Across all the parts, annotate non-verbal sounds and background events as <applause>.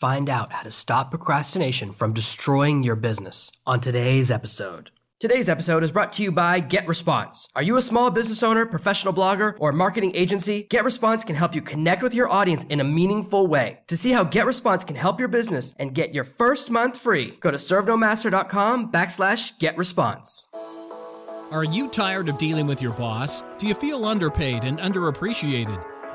Find out how to stop procrastination from destroying your business on today's episode. Today's episode is brought to you by GetResponse. Are you a small business owner, professional blogger, or marketing agency? GetResponse can help you connect with your audience in a meaningful way. To see how GetResponse can help your business and get your first month free, go to servenomaster.com backslash GetResponse. Are you tired of dealing with your boss? Do you feel underpaid and underappreciated?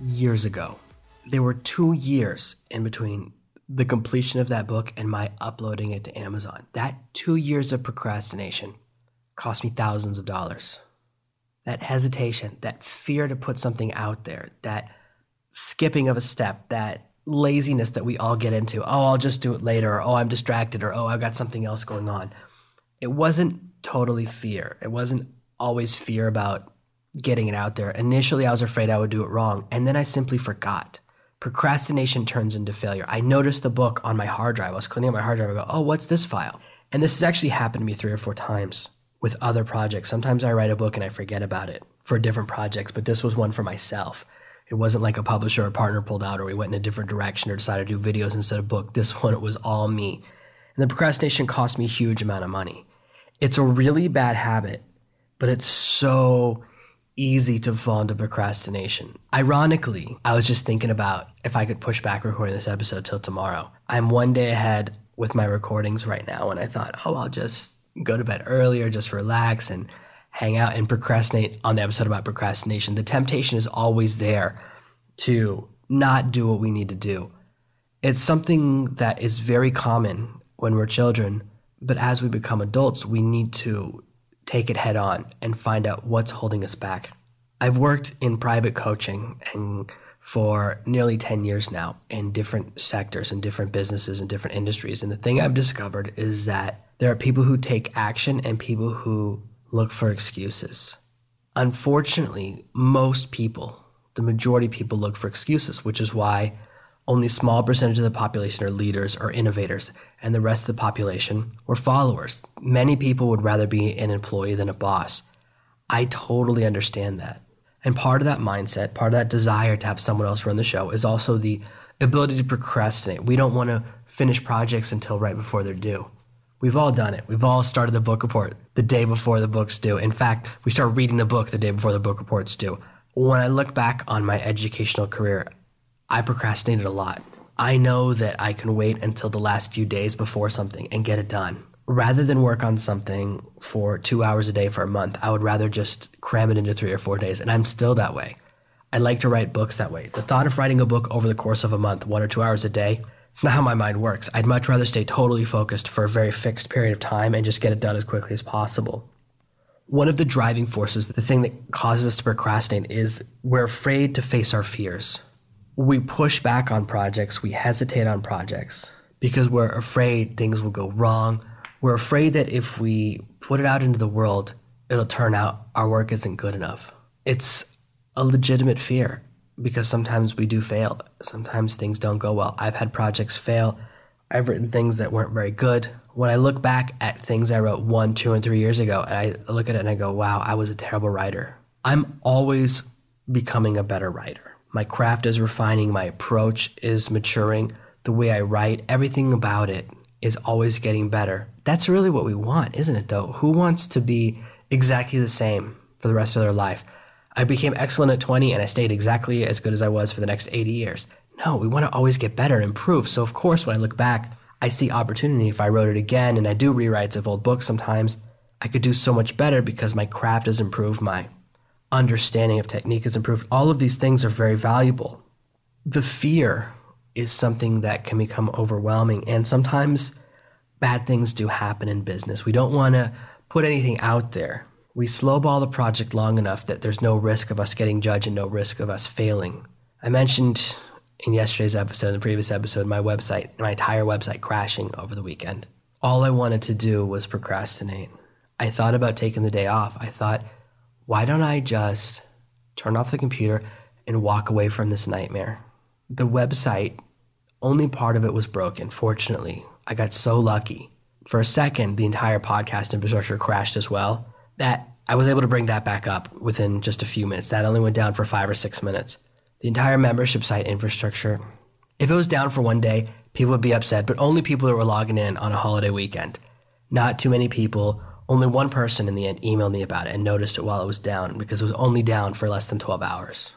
years ago. There were two years in between the completion of that book and my uploading it to Amazon. That two years of procrastination cost me thousands of dollars. That hesitation, that fear to put something out there, that skipping of a step, that laziness that we all get into. Oh, I'll just do it later, or oh, I'm distracted, or oh, I've got something else going on. It wasn't totally fear. It wasn't always fear about getting it out there. Initially, I was afraid I would do it wrong, and then I simply forgot. Procrastination turns into failure. I noticed the book on my hard drive. I was cleaning up my hard drive. I go, oh, what's this file? And this has actually happened to me three or four times with other projects. Sometimes I write a book and I forget about it for different projects, but this was one for myself. It wasn't like a publisher or partner pulled out or we went in a different direction or decided to do videos instead of book. This <laughs> one, it was all me. And the procrastination cost me a huge amount of money. It's a really bad habit, but it's so easy to fall into procrastination. Ironically, I was just thinking about if I could push back recording this episode till tomorrow. I'm one day ahead with my recordings right now, and I thought, oh, I'll just go to bed earlier, just relax and hang out and procrastinate on the episode about procrastination. The temptation is always there to not do what we need to do. It's something that is very common when we're children, but as we become adults, we need to take it head on and find out what's holding us back. I've worked in private coaching and for nearly 10 years now in different sectors and different businesses and different industries. And the thing I've discovered is that there are people who take action and people who look for excuses. Unfortunately, most people, the majority of people look for excuses, which is why only a small percentage of the population are leaders or innovators, and the rest of the population were followers. Many people would rather be an employee than a boss. I totally understand that. And part of that mindset, part of that desire to have someone else run the show is also the ability to procrastinate. We don't want to finish projects until right before they're due. We've all done it. We've all started the book report the day before the book's due. In fact, we start reading the book the day before the book report's due. When I look back on my educational career, I procrastinated a lot. I know that I can wait until the last few days before something and get it done. Rather than work on something for two hours a day for a month, I would rather just cram it into three or four days. And I'm still that way. I like to write books that way. The thought of writing a book over the course of a month, one or two hours a day, it's not how my mind works. I'd much rather stay totally focused for a very fixed period of time and just get it done as quickly as possible. One of the driving forces, the thing that causes us to procrastinate, is we're afraid to face our fears we push back on projects, we hesitate on projects because we're afraid things will go wrong. We're afraid that if we put it out into the world, it'll turn out our work isn't good enough. It's a legitimate fear because sometimes we do fail. Sometimes things don't go well. I've had projects fail. I've written things that weren't very good. When I look back at things I wrote one, two, and three years ago, and I look at it and I go, wow, I was a terrible writer. I'm always becoming a better writer. My craft is refining, my approach is maturing, the way I write, everything about it is always getting better. That's really what we want, isn't it, though? Who wants to be exactly the same for the rest of their life? I became excellent at 20 and I stayed exactly as good as I was for the next 80 years. No, we want to always get better and improve. So, of course, when I look back, I see opportunity. If I wrote it again and I do rewrites of old books sometimes, I could do so much better because my craft has improved, my understanding of technique has improved. All of these things are very valuable. The fear is something that can become overwhelming, and sometimes bad things do happen in business. We don't want to put anything out there. We slowball the project long enough that there's no risk of us getting judged and no risk of us failing. I mentioned in yesterday's episode, in the previous episode, my website, my entire website crashing over the weekend. All I wanted to do was procrastinate. I thought about taking the day off. I thought, why don't I just turn off the computer and walk away from this nightmare? The website, only part of it was broken, fortunately. I got so lucky. For a second, the entire podcast infrastructure crashed as well. That I was able to bring that back up within just a few minutes. That only went down for five or six minutes. The entire membership site infrastructure, if it was down for one day, people would be upset, but only people that were logging in on a holiday weekend. Not too many people. Only one person in the end emailed me about it and noticed it while it was down because it was only down for less than 12 hours.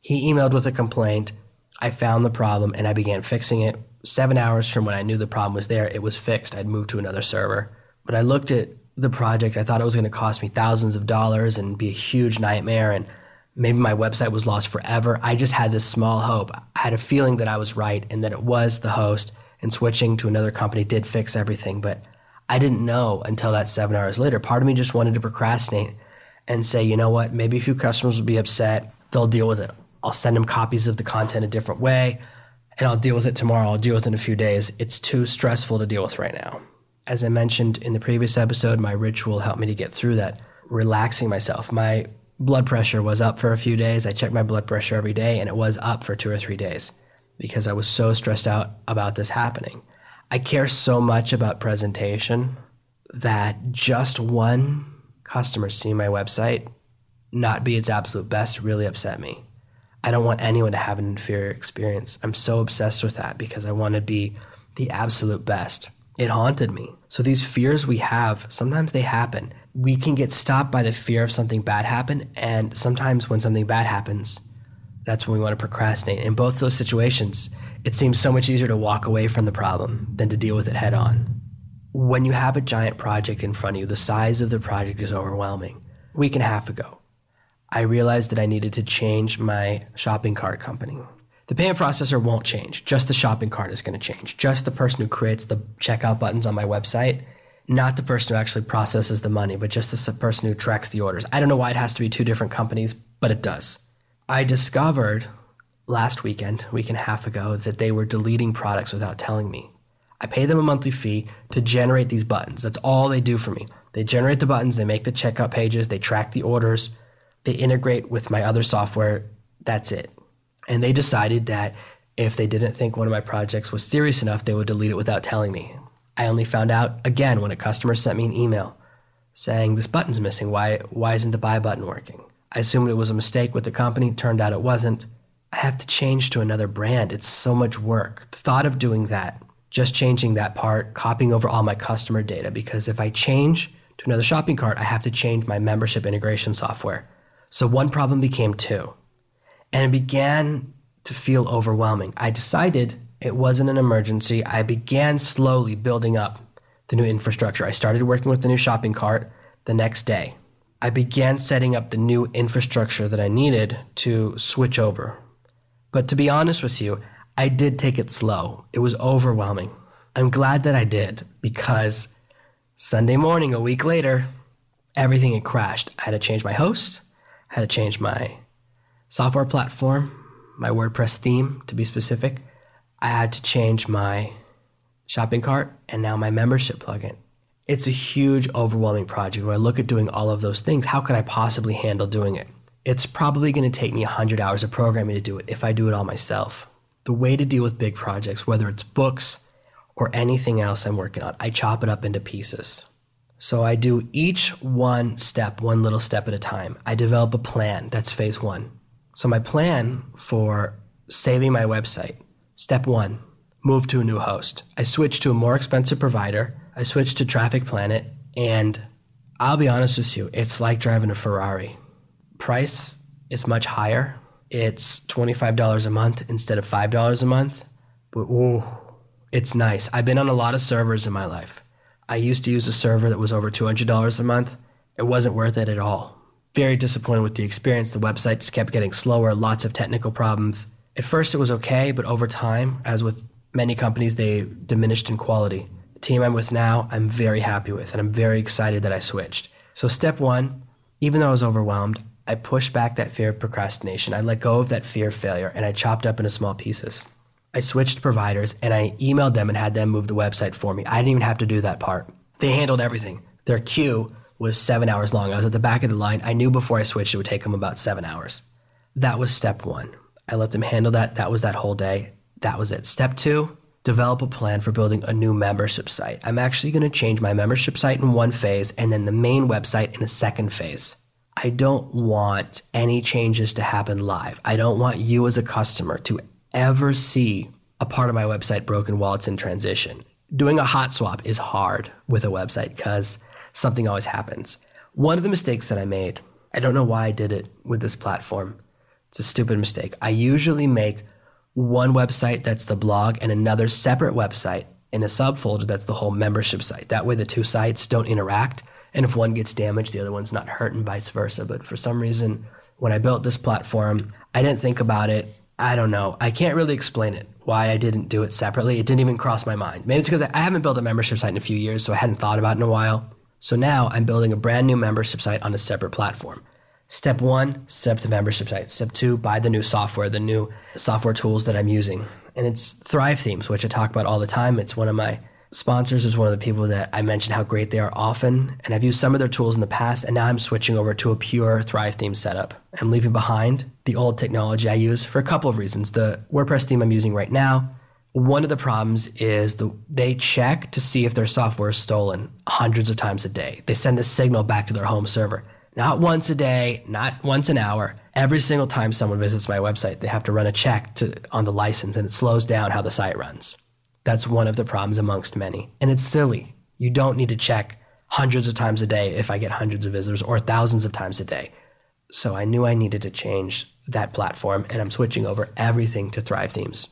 He emailed with a complaint. I found the problem and I began fixing it. Seven hours from when I knew the problem was there, it was fixed. I'd moved to another server. But I looked at the project, I thought it was going to cost me thousands of dollars and be a huge nightmare. And maybe my website was lost forever. I just had this small hope. I had a feeling that I was right and that it was the host, and switching to another company did fix everything. But I didn't know until that seven hours later. Part of me just wanted to procrastinate and say, you know what, maybe a few customers will be upset. They'll deal with it. I'll send them copies of the content a different way and I'll deal with it tomorrow. I'll deal with it in a few days. It's too stressful to deal with right now. As I mentioned in the previous episode, my ritual helped me to get through that, relaxing myself. My blood pressure was up for a few days. I checked my blood pressure every day and it was up for two or three days because I was so stressed out about this happening. I care so much about presentation that just one customer seeing my website not be its absolute best really upset me. I don't want anyone to have an inferior experience. I'm so obsessed with that because I want to be the absolute best. It haunted me. So these fears we have, sometimes they happen we can get stopped by the fear of something bad happen and sometimes when something bad happens that's when we want to procrastinate. In both those situations it seems so much easier to walk away from the problem than to deal with it head on. When you have a giant project in front of you the size of the project is overwhelming. A week and a half ago i realized that i needed to change my shopping cart company. The payment processor won't change. Just the shopping cart is going to change. Just the person who creates the checkout buttons on my website not the person who actually processes the money, but just the person who tracks the orders. I don't know why it has to be two different companies, but it does. I discovered last weekend, week and a half ago, that they were deleting products without telling me. I pay them a monthly fee to generate these buttons. That's all they do for me. They generate the buttons, they make the checkout pages, they track the orders, they integrate with my other software. That's it. And they decided that if they didn't think one of my projects was serious enough, they would delete it without telling me. I only found out again when a customer sent me an email saying this button's missing. Why why isn't the buy button working? I assumed it was a mistake with the company. Turned out it wasn't. I have to change to another brand. It's so much work. The thought of doing that, just changing that part, copying over all my customer data, because if I change to another shopping cart, I have to change my membership integration software. So one problem became two. And it began to feel overwhelming. I decided it wasn't an emergency. I began slowly building up the new infrastructure. I started working with the new shopping cart the next day. I began setting up the new infrastructure that I needed to switch over. But to be honest with you, I did take it slow. It was overwhelming. I'm glad that I did because Sunday morning, a week later, everything had crashed. I had to change my host, I had to change my software platform, my WordPress theme to be specific. I had to change my shopping cart and now my membership plugin. It's a huge, overwhelming project where I look at doing all of those things. How could I possibly handle doing it? It's probably going to take me 100 hours of programming to do it if I do it all myself. The way to deal with big projects, whether it's books or anything else I'm working on, I chop it up into pieces. So I do each one step, one little step at a time. I develop a plan. That's phase one. So my plan for saving my website Step one, move to a new host. I switch to a more expensive provider. I switched to Traffic Planet, and I'll be honest with you, it's like driving a Ferrari. Price is much higher. It's $25 a month instead of $5 a month. But ooh, it's nice. I've been on a lot of servers in my life. I used to use a server that was over $200 a month. It wasn't worth it at all. Very disappointed with the experience. The website just kept getting slower, lots of technical problems. At first, it was okay, but over time, as with many companies, they diminished in quality. Team I'm with now, I'm very happy with, and I'm very excited that I switched. So, step one, even though I was overwhelmed, I pushed back that fear of procrastination. I let go of that fear of failure and I chopped up into small pieces. I switched providers and I emailed them and had them move the website for me. I didn't even have to do that part. They handled everything. Their queue was seven hours long. I was at the back of the line. I knew before I switched it would take them about seven hours. That was step one. I let them handle that. That was that whole day. That was it. Step two, develop a plan for building a new membership site. I'm actually going to change my membership site in one phase and then the main website in a second phase. I don't want any changes to happen live. I don't want you as a customer to ever see a part of my website broken while it's in transition. Doing a hot swap is hard with a website because something always happens. One of the mistakes that I made, I don't know why I did it with this platform. It's a stupid mistake. I usually make one website that's the blog and another separate website in a subfolder that's the whole membership site. That way the two sites don't interact. And if one gets damaged, the other one's not hurt and vice versa. But for some reason, when I built this platform, I didn't think about it. I don't know. I can't really explain it why I didn't do it separately. It didn't even cross my mind. Maybe it's because I haven't built a membership site in a few years, so I hadn't thought about it in a while. So now I'm building a brand new membership site on a separate platform. Step one, set up the membership site. Step two, buy the new software, the new software tools that I'm using. And it's Thrive Themes, which I talk about all the time. It's one of my sponsors, is one of the people that I mention how great they are often. And I've used some of their tools in the past, and now I'm switching over to a pure Thrive theme setup. I'm leaving behind the old technology I use for a couple of reasons. The WordPress theme I'm using right now, one of the problems is the, they check to see if their software is stolen hundreds of times a day. They send this signal back to their home server. Not once a day, not once an hour. Every single time someone visits my website, they have to run a check to, on the license and it slows down how the site runs. That's one of the problems amongst many. And it's silly. You don't need to check hundreds of times a day if I get hundreds of visitors or thousands of times a day. So I knew I needed to change that platform and I'm switching over everything to Thrive Themes.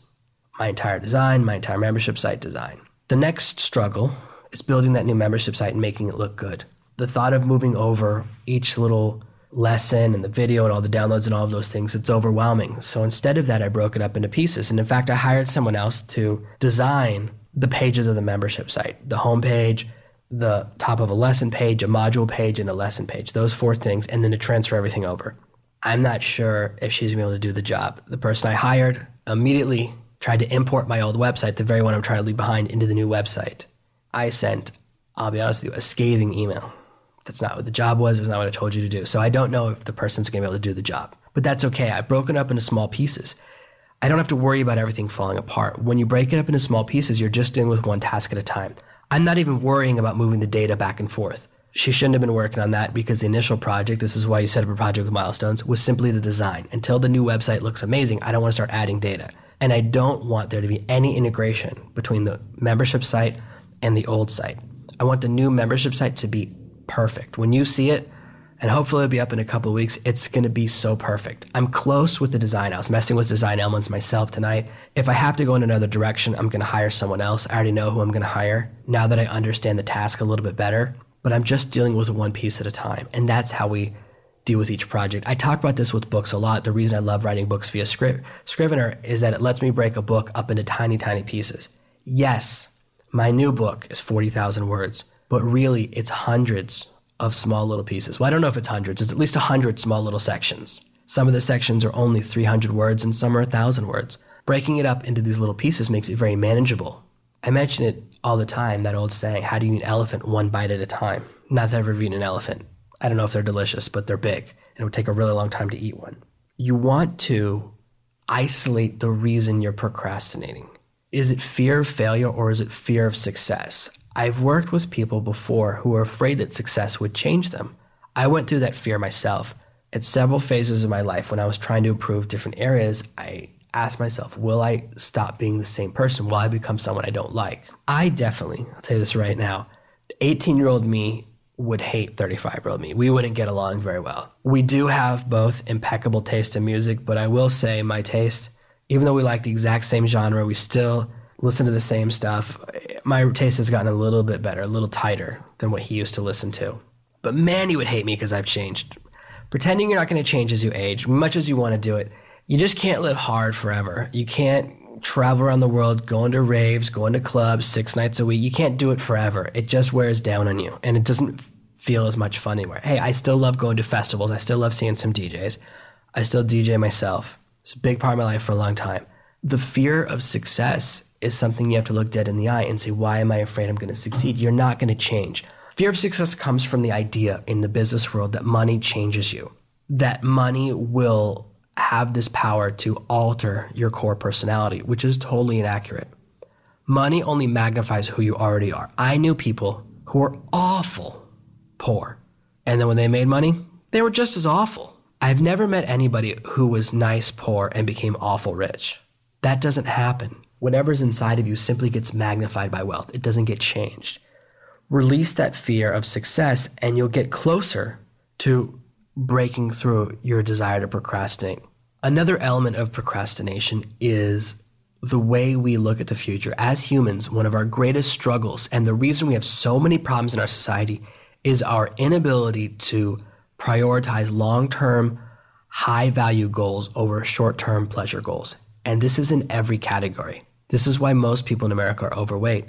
My entire design, my entire membership site design. The next struggle is building that new membership site and making it look good. The thought of moving over each little lesson and the video and all the downloads and all of those things, it's overwhelming. So instead of that, I broke it up into pieces. And in fact, I hired someone else to design the pages of the membership site the homepage, the top of a lesson page, a module page, and a lesson page. Those four things, and then to transfer everything over. I'm not sure if she's gonna be able to do the job. The person I hired immediately tried to import my old website, the very one I'm trying to leave behind, into the new website. I sent, I'll be honest with you, a scathing email that's not what the job was. It's not what I told you to do. So I don't know if the person's going to be able to do the job. But that's okay. I've broken up into small pieces. I don't have to worry about everything falling apart. When you break it up into small pieces, you're just dealing with one task at a time. I'm not even worrying about moving the data back and forth. She shouldn't have been working on that because the initial project, this is why you set up a project with milestones, was simply the design. Until the new website looks amazing, I don't want to start adding data. And I don't want there to be any integration between the membership site and the old site. I want the new membership site to be perfect. When you see it, and hopefully it'll be up in a couple of weeks, it's going to be so perfect. I'm close with the design. I was messing with design elements myself tonight. If I have to go in another direction, I'm going to hire someone else. I already know who I'm going to hire now that I understand the task a little bit better, but I'm just dealing with one piece at a time. And that's how we deal with each project. I talk about this with books a lot. The reason I love writing books via Scriv- Scrivener is that it lets me break a book up into tiny, tiny pieces. Yes, my new book is 40,000 words but really it's hundreds of small little pieces. Well, I don't know if it's hundreds, it's at least 100 small little sections. Some of the sections are only 300 words and some are 1,000 words. Breaking it up into these little pieces makes it very manageable. I mention it all the time, that old saying, how do you eat an elephant one bite at a time? Not that I've ever eaten an elephant. I don't know if they're delicious, but they're big, and it would take a really long time to eat one. You want to isolate the reason you're procrastinating. Is it fear of failure or is it fear of success? I've worked with people before who were afraid that success would change them. I went through that fear myself. At several phases of my life, when I was trying to improve different areas, I asked myself, will I stop being the same person? Will I become someone I don't like? I definitely, I'll tell you this right now, 18 year old me would hate 35 year old me. We wouldn't get along very well. We do have both impeccable taste in music, but I will say my taste, even though we like the exact same genre, we still listen to the same stuff. My taste has gotten a little bit better, a little tighter than what he used to listen to. But man, he would hate me because I've changed. Pretending you're not going to change as you age, much as you want to do it, you just can't live hard forever. You can't travel around the world, going to raves, going to clubs six nights a week. You can't do it forever. It just wears down on you and it doesn't feel as much fun anymore. Hey, I still love going to festivals. I still love seeing some DJs. I still DJ myself. It's a big part of my life for a long time. The fear of success is something you have to look dead in the eye and say, why am I afraid I'm going to succeed? You're not going to change. Fear of success comes from the idea in the business world that money changes you, that money will have this power to alter your core personality, which is totally inaccurate. Money only magnifies who you already are. I knew people who were awful poor. And then when they made money, they were just as awful. I've never met anybody who was nice poor and became awful rich. That doesn't happen. Whatever's inside of you simply gets magnified by wealth, it doesn't get changed. Release that fear of success, and you'll get closer to breaking through your desire to procrastinate. Another element of procrastination is the way we look at the future. As humans, one of our greatest struggles, and the reason we have so many problems in our society, is our inability to prioritize long term, high value goals over short term pleasure goals. And this is in every category. This is why most people in America are overweight.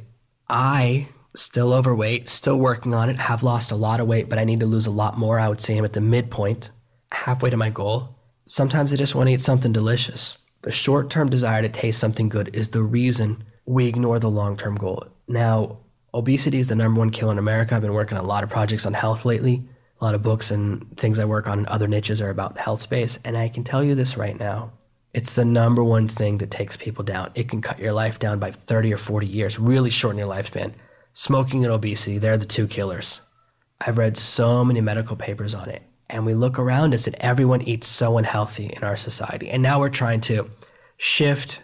I still overweight, still working on it, have lost a lot of weight, but I need to lose a lot more. I would say I'm at the midpoint, halfway to my goal. Sometimes I just want to eat something delicious. The short term desire to taste something good is the reason we ignore the long term goal. Now, obesity is the number one killer in America. I've been working on a lot of projects on health lately. A lot of books and things I work on in other niches are about the health space. And I can tell you this right now it's the number one thing that takes people down. It can cut your life down by 30 or 40 years, really shorten your lifespan. Smoking and obesity, they're the two killers. I've read so many medical papers on it. And we look around us and everyone eats so unhealthy in our society. And now we're trying to shift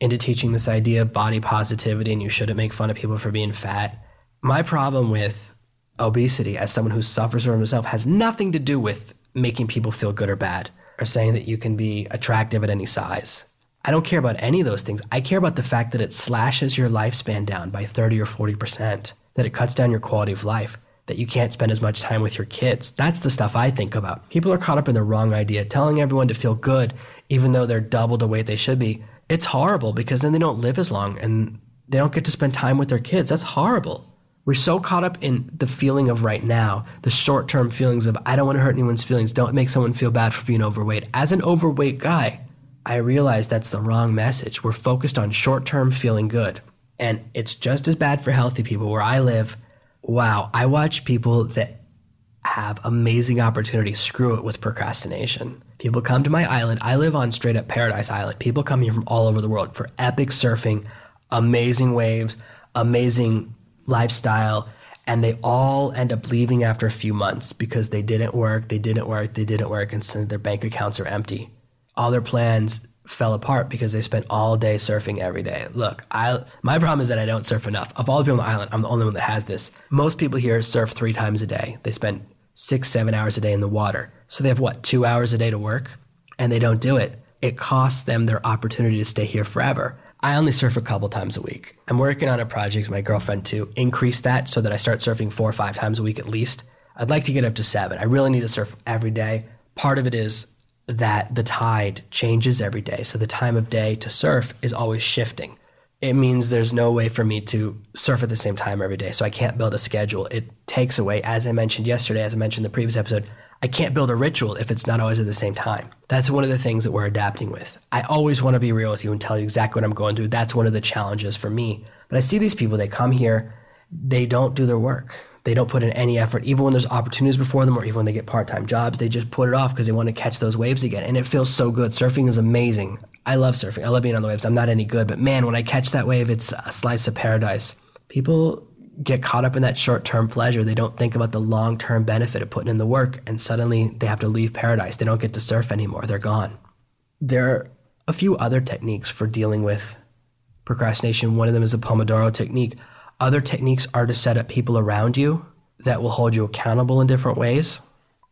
into teaching this idea of body positivity and you shouldn't make fun of people for being fat. My problem with obesity as someone who suffers from himself has nothing to do with making people feel good or bad or saying that you can be attractive at any size. I don't care about any of those things. I care about the fact that it slashes your lifespan down by 30 or 40%, that it cuts down your quality of life, that you can't spend as much time with your kids. That's the stuff I think about. People are caught up in the wrong idea, telling everyone to feel good even though they're double the weight they should be. It's horrible because then they don't live as long and they don't get to spend time with their kids. That's horrible. We're so caught up in the feeling of right now, the short term feelings of, I don't want to hurt anyone's feelings. Don't make someone feel bad for being overweight. As an overweight guy, I realize that's the wrong message. We're focused on short term feeling good. And it's just as bad for healthy people where I live. Wow, I watch people that have amazing opportunities screw it with procrastination. People come to my island. I live on straight up Paradise Island. People come here from all over the world for epic surfing, amazing waves, amazing lifestyle, and they all end up leaving after a few months because they didn't work, they didn't work, they didn't work, and so their bank accounts are empty. All their plans fell apart because they spent all day surfing every day. Look, I my problem is that I don't surf enough. Of all the people on the island, I'm the only one that has this. Most people here surf three times a day. They spend six, seven hours a day in the water. So they have what, two hours a day to work? And they don't do it. It costs them their opportunity to stay here forever. I only surf a couple times a week. I'm working on a project with my girlfriend to increase that so that I start surfing four or five times a week at least. I'd like to get up to seven. I really need to surf every day. Part of it is that the tide changes every day. So the time of day to surf is always shifting. It means there's no way for me to surf at the same time every day. So I can't build a schedule. It takes away, as I mentioned yesterday, as I mentioned in the previous episode, I can't build a ritual if it's not always at the same time. That's one of the things that we're adapting with. I always want to be real with you and tell you exactly what I'm going through. That's one of the challenges for me. But I see these people, they come here, they don't do their work. They don't put in any effort, even when there's opportunities before them or even when they get part time jobs. They just put it off because they want to catch those waves again. And it feels so good. Surfing is amazing. I love surfing. I love being on the waves. I'm not any good, but man, when I catch that wave, it's a slice of paradise. People get caught up in that short term pleasure. They don't think about the long term benefit of putting in the work, and suddenly they have to leave paradise. They don't get to surf anymore. They're gone. There are a few other techniques for dealing with procrastination. One of them is the Pomodoro technique. Other techniques are to set up people around you that will hold you accountable in different ways.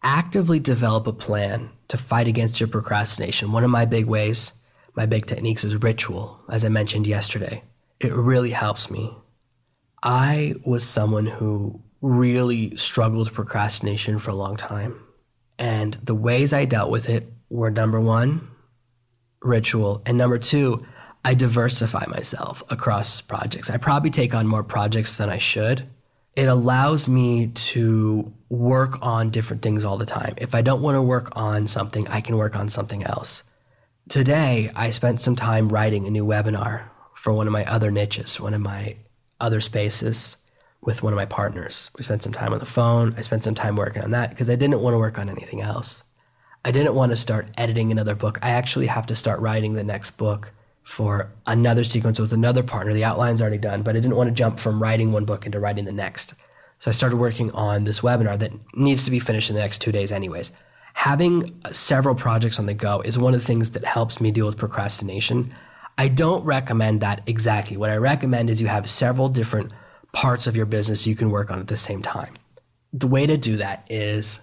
Actively develop a plan to fight against your procrastination. One of my big ways, my big techniques is ritual, as I mentioned yesterday. It really helps me I was someone who really struggled with procrastination for a long time. And the ways I dealt with it were number one, ritual, and number two, I diversify myself across projects. I probably take on more projects than I should. it allows me to work on different things all the time. If I don't want to work on something, I can work on something else. Today, I spent some time writing a new webinar for one of my other niches, one of my other spaces with one of my partners. We spent some time on the phone. I spent some time working on that because I didn't want to work on anything else. I didn't want to start editing another book. I actually have to start writing the next book for another sequence with another partner. The outline's already done, but I didn't want to jump from writing one book into writing the next. So I started working on this webinar that needs to be finished in the next two days, anyways. Having uh, several projects on the go is one of the things that helps me deal with procrastination. I don't recommend that exactly. What I recommend is you have several different parts of your business you can work on at the same time. The way to do that is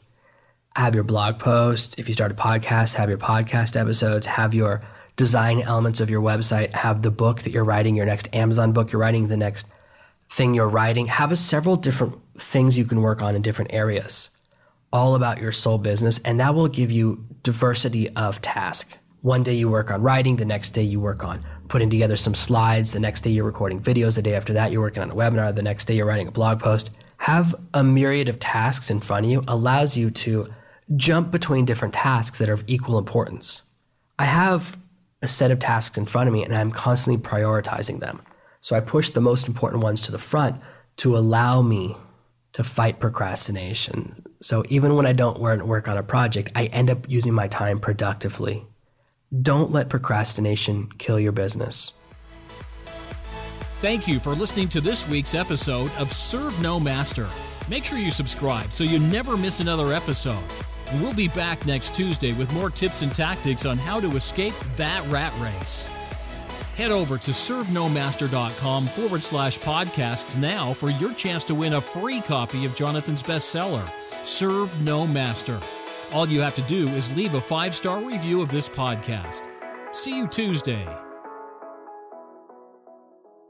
have your blog post. If you start a podcast, have your podcast episodes, have your design elements of your website, have the book that you're writing, your next Amazon book you're writing, the next thing you're writing, have a several different things you can work on in different areas, all about your sole business. And that will give you diversity of task. One day you work on writing, the next day you work on putting together some slides. The next day, you're recording videos. The day after that, you're working on a webinar. The next day, you're writing a blog post. Have a myriad of tasks in front of you allows you to jump between different tasks that are of equal importance. I have a set of tasks in front of me and I'm constantly prioritizing them. So I push the most important ones to the front to allow me to fight procrastination. So even when I don't work on a project, I end up using my time productively don't let procrastination kill your business. Thank you for listening to this week's episode of Serve No Master. Make sure you subscribe so you never miss another episode. We'll be back next Tuesday with more tips and tactics on how to escape that rat race. Head over to servenomaster.com forward slash podcasts now for your chance to win a free copy of Jonathan's bestseller, Serve No Master. All you have to do is leave a five star review of this podcast. See you Tuesday.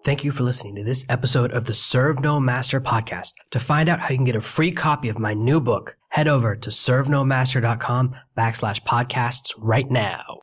Thank you for listening to this episode of the Serve No Master podcast. To find out how you can get a free copy of my new book, head over to servenomaster.com backslash podcasts right now.